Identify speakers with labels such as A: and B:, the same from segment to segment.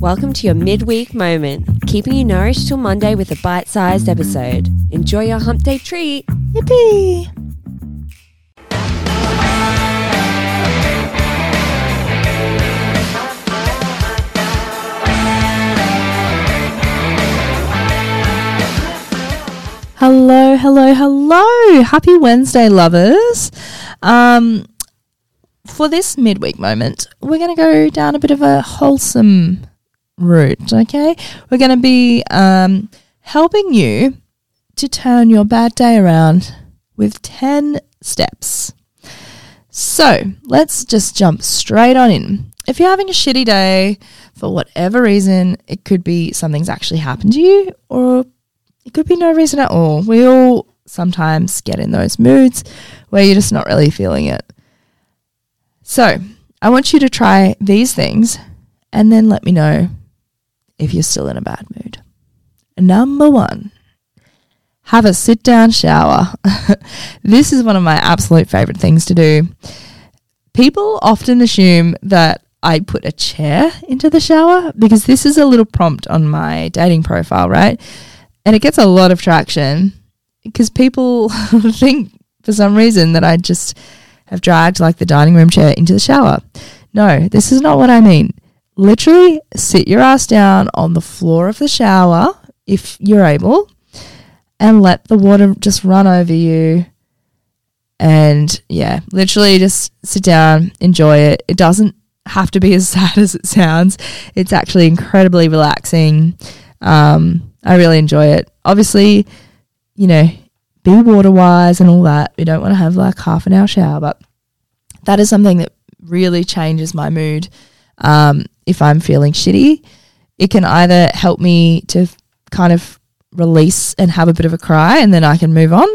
A: Welcome to your midweek moment, keeping you nourished till Monday with a bite sized episode. Enjoy your hump day treat.
B: Yippee! Hello, hello, hello. Happy Wednesday, lovers. Um, for this midweek moment, we're going to go down a bit of a wholesome route, okay? We're going to be um, helping you to turn your bad day around with 10 steps. So let's just jump straight on in. If you're having a shitty day for whatever reason, it could be something's actually happened to you, or it could be no reason at all. We all sometimes get in those moods where you're just not really feeling it. So I want you to try these things and then let me know if you're still in a bad mood. Number one, have a sit down shower. this is one of my absolute favorite things to do. People often assume that I put a chair into the shower because this is a little prompt on my dating profile, right? And it gets a lot of traction because people think for some reason that I just have dragged like the dining room chair into the shower. No, this is not what I mean. Literally sit your ass down on the floor of the shower if you're able and let the water just run over you. And yeah, literally just sit down, enjoy it. It doesn't have to be as sad as it sounds. It's actually incredibly relaxing. Um, I really enjoy it. Obviously, you know, be water wise and all that. We don't want to have like half an hour shower, but that is something that really changes my mood. Um, if I'm feeling shitty, it can either help me to kind of release and have a bit of a cry and then I can move on,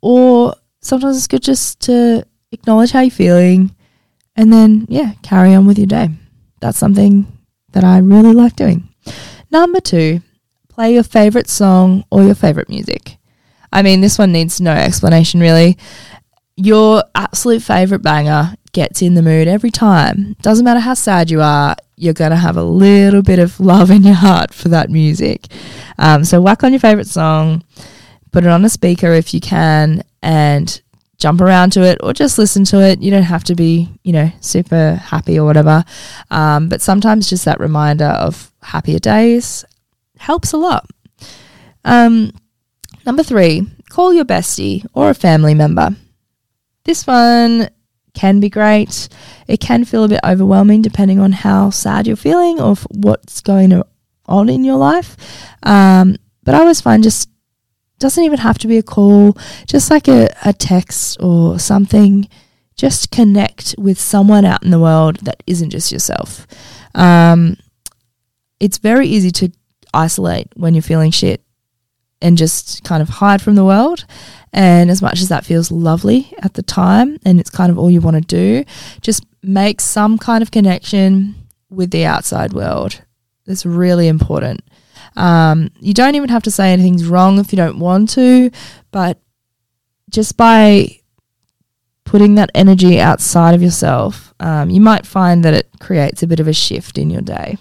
B: or sometimes it's good just to acknowledge how you're feeling and then, yeah, carry on with your day. That's something that I really like doing. Number two, play your favorite song or your favorite music. I mean, this one needs no explanation, really. Your absolute favorite banger gets in the mood every time. Doesn't matter how sad you are, you're going to have a little bit of love in your heart for that music. Um, so, whack on your favorite song, put it on a speaker if you can, and jump around to it or just listen to it. You don't have to be, you know, super happy or whatever. Um, but sometimes just that reminder of happier days helps a lot. Um, number three, call your bestie or a family member. This one can be great. It can feel a bit overwhelming depending on how sad you're feeling or what's going on in your life. Um, but I always find just doesn't even have to be a call, just like a, a text or something. Just connect with someone out in the world that isn't just yourself. Um, it's very easy to isolate when you're feeling shit and just kind of hide from the world. And as much as that feels lovely at the time and it's kind of all you want to do, just make some kind of connection with the outside world. That's really important. Um, you don't even have to say anything's wrong if you don't want to, but just by putting that energy outside of yourself, um, you might find that it creates a bit of a shift in your day.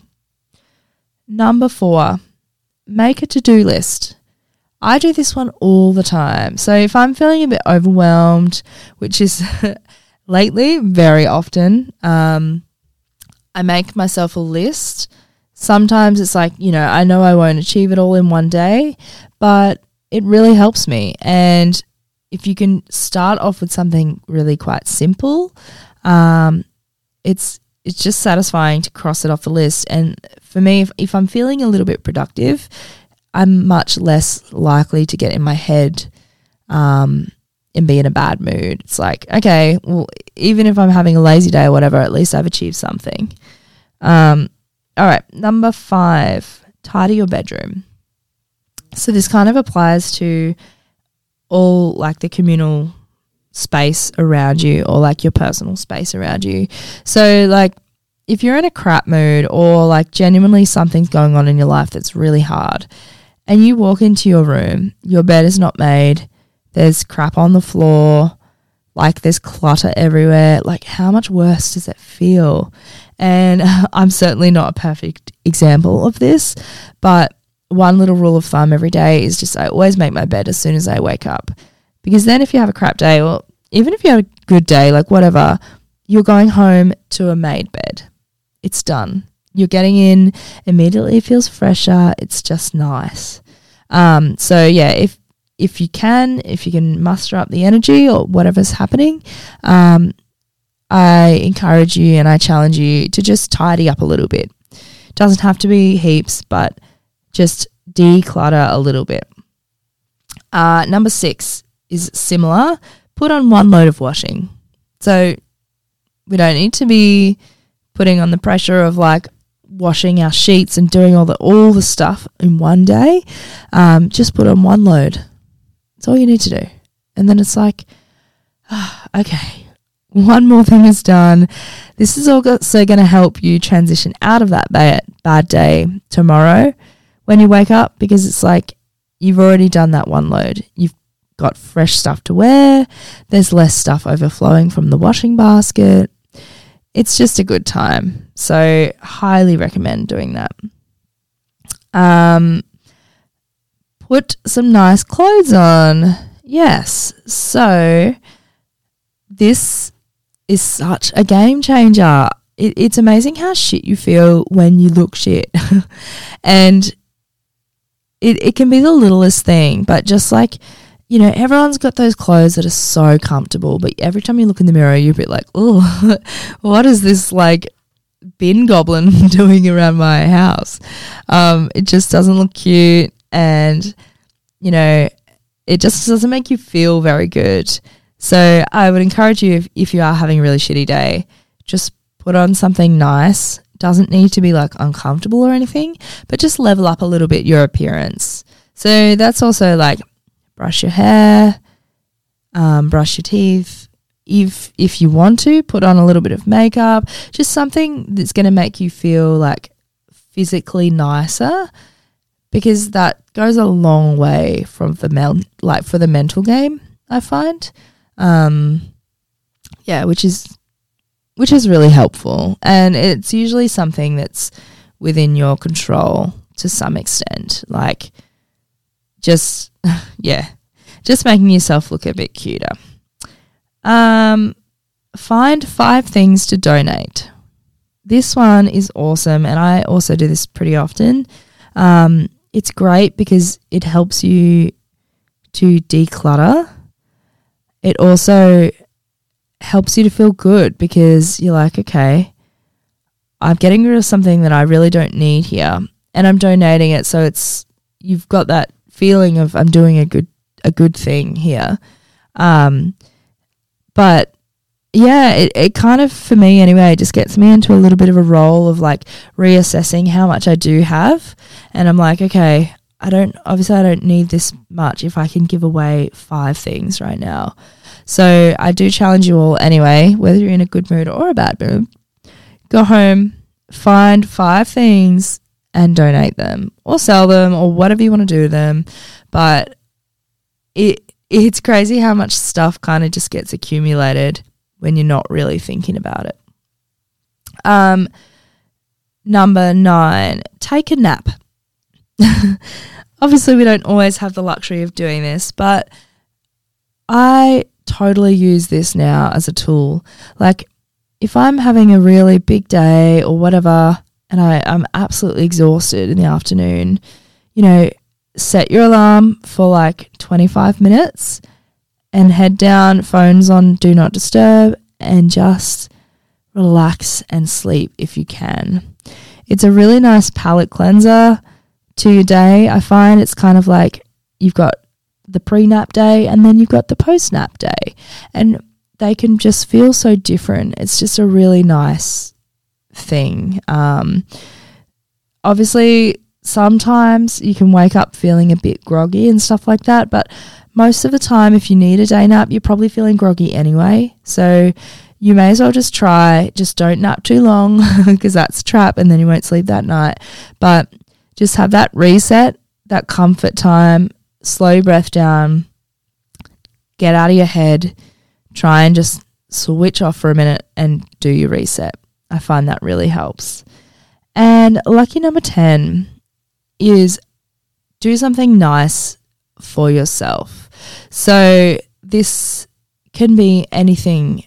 B: Number four, make a to do list. I do this one all the time. So if I'm feeling a bit overwhelmed, which is lately very often, um, I make myself a list sometimes it's like, you know, I know I won't achieve it all in one day, but it really helps me. And if you can start off with something really quite simple, um, it's it's just satisfying to cross it off the list. And for me, if, if I'm feeling a little bit productive, I'm much less likely to get in my head um, and be in a bad mood. It's like, okay, well, even if I'm having a lazy day or whatever, at least I've achieved something. Um, all right, number five, tidy your bedroom. So this kind of applies to all like the communal space around you or like your personal space around you. So like if you're in a crap mood or like genuinely something's going on in your life that's really hard and you walk into your room, your bed is not made, there's crap on the floor, like there's clutter everywhere, like how much worse does it feel? And I'm certainly not a perfect example of this, but one little rule of thumb every day is just I always make my bed as soon as I wake up. Because then if you have a crap day or even if you have a good day, like whatever, you're going home to a made bed. It's done. You're getting in immediately. It feels fresher. It's just nice. Um, so yeah, if if you can, if you can muster up the energy or whatever's happening, um, I encourage you and I challenge you to just tidy up a little bit. Doesn't have to be heaps, but just declutter a little bit. Uh, number six is similar. Put on one load of washing. So we don't need to be putting on the pressure of like washing our sheets and doing all the all the stuff in one day. Um, just put on one load. That's all you need to do, and then it's like, ah, okay, one more thing is done. This is also going to help you transition out of that bad bad day tomorrow when you wake up because it's like you've already done that one load. You've got fresh stuff to wear. There's less stuff overflowing from the washing basket it's just a good time. So, highly recommend doing that. Um, put some nice clothes on. Yes. So, this is such a game changer. It, it's amazing how shit you feel when you look shit. and it, it can be the littlest thing, but just like you know, everyone's got those clothes that are so comfortable, but every time you look in the mirror, you're a bit like, oh, what is this like bin goblin doing around my house? Um, it just doesn't look cute, and you know, it just doesn't make you feel very good. So I would encourage you if, if you are having a really shitty day, just put on something nice. Doesn't need to be like uncomfortable or anything, but just level up a little bit your appearance. So that's also like brush your hair, um, brush your teeth. If if you want to, put on a little bit of makeup, just something that's going to make you feel like physically nicer, because that goes a long way from the mel- like for the mental game. I find, um, yeah, which is which is really helpful, and it's usually something that's within your control to some extent, like just yeah, just making yourself look a bit cuter. Um, find five things to donate. This one is awesome, and I also do this pretty often. Um, it's great because it helps you to declutter. It also helps you to feel good because you're like, okay, I'm getting rid of something that I really don't need here, and I'm donating it. So it's you've got that feeling of I'm doing a good a good thing here. Um, but yeah, it, it kind of for me anyway, it just gets me into a little bit of a role of like reassessing how much I do have. And I'm like, okay, I don't obviously I don't need this much if I can give away five things right now. So I do challenge you all anyway, whether you're in a good mood or a bad mood, go home, find five things and donate them or sell them or whatever you want to do with them. But it it's crazy how much stuff kind of just gets accumulated when you're not really thinking about it. Um number 9, take a nap. Obviously we don't always have the luxury of doing this, but I totally use this now as a tool. Like if I'm having a really big day or whatever, and I, I'm absolutely exhausted in the afternoon, you know, set your alarm for like 25 minutes and head down, phones on do not disturb, and just relax and sleep if you can. It's a really nice palate cleanser to your day. I find it's kind of like you've got the pre nap day and then you've got the post nap day, and they can just feel so different. It's just a really nice thing. Um, obviously, sometimes you can wake up feeling a bit groggy and stuff like that, but most of the time, if you need a day nap, you're probably feeling groggy anyway. So you may as well just try. Just don't nap too long because that's a trap and then you won't sleep that night. But just have that reset, that comfort time, slow breath down, get out of your head, try and just switch off for a minute and do your reset I find that really helps. And lucky number 10 is do something nice for yourself. So this can be anything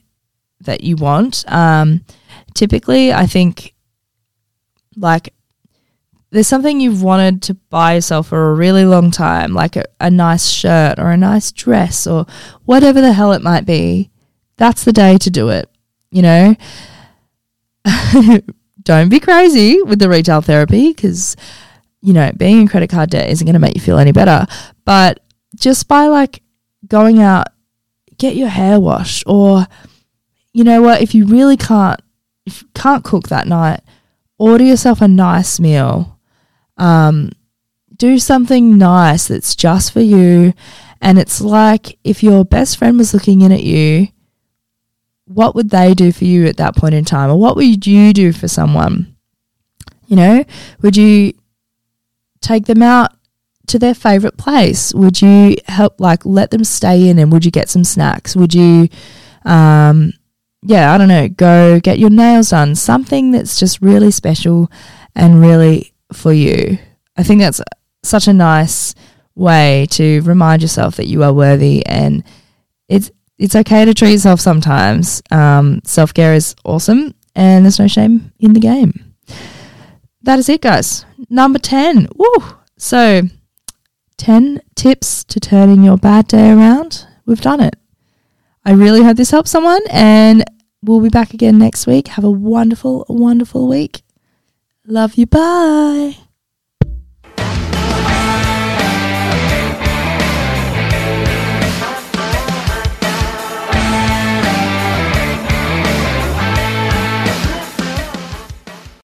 B: that you want. Um, typically, I think like there's something you've wanted to buy yourself for a really long time, like a, a nice shirt or a nice dress or whatever the hell it might be. That's the day to do it. You know, don't be crazy with the retail therapy because you know being in credit card debt isn't going to make you feel any better. But just by like going out, get your hair washed, or you know what, if you really can't, if can't cook that night, order yourself a nice meal. Um, do something nice that's just for you. And it's like if your best friend was looking in at you, what would they do for you at that point in time? Or what would you do for someone? You know, would you take them out to their favorite place? Would you help, like, let them stay in and would you get some snacks? Would you, um, yeah, I don't know, go get your nails done? Something that's just really special and really for you. I think that's such a nice way to remind yourself that you are worthy and it's it's okay to treat yourself sometimes. Um, Self care is awesome, and there's no shame in the game. That is it, guys. Number 10. Woo! So, 10 tips to turning your bad day around. We've done it. I really hope this helps someone, and we'll be back again next week. Have a wonderful, wonderful week. Love you. Bye.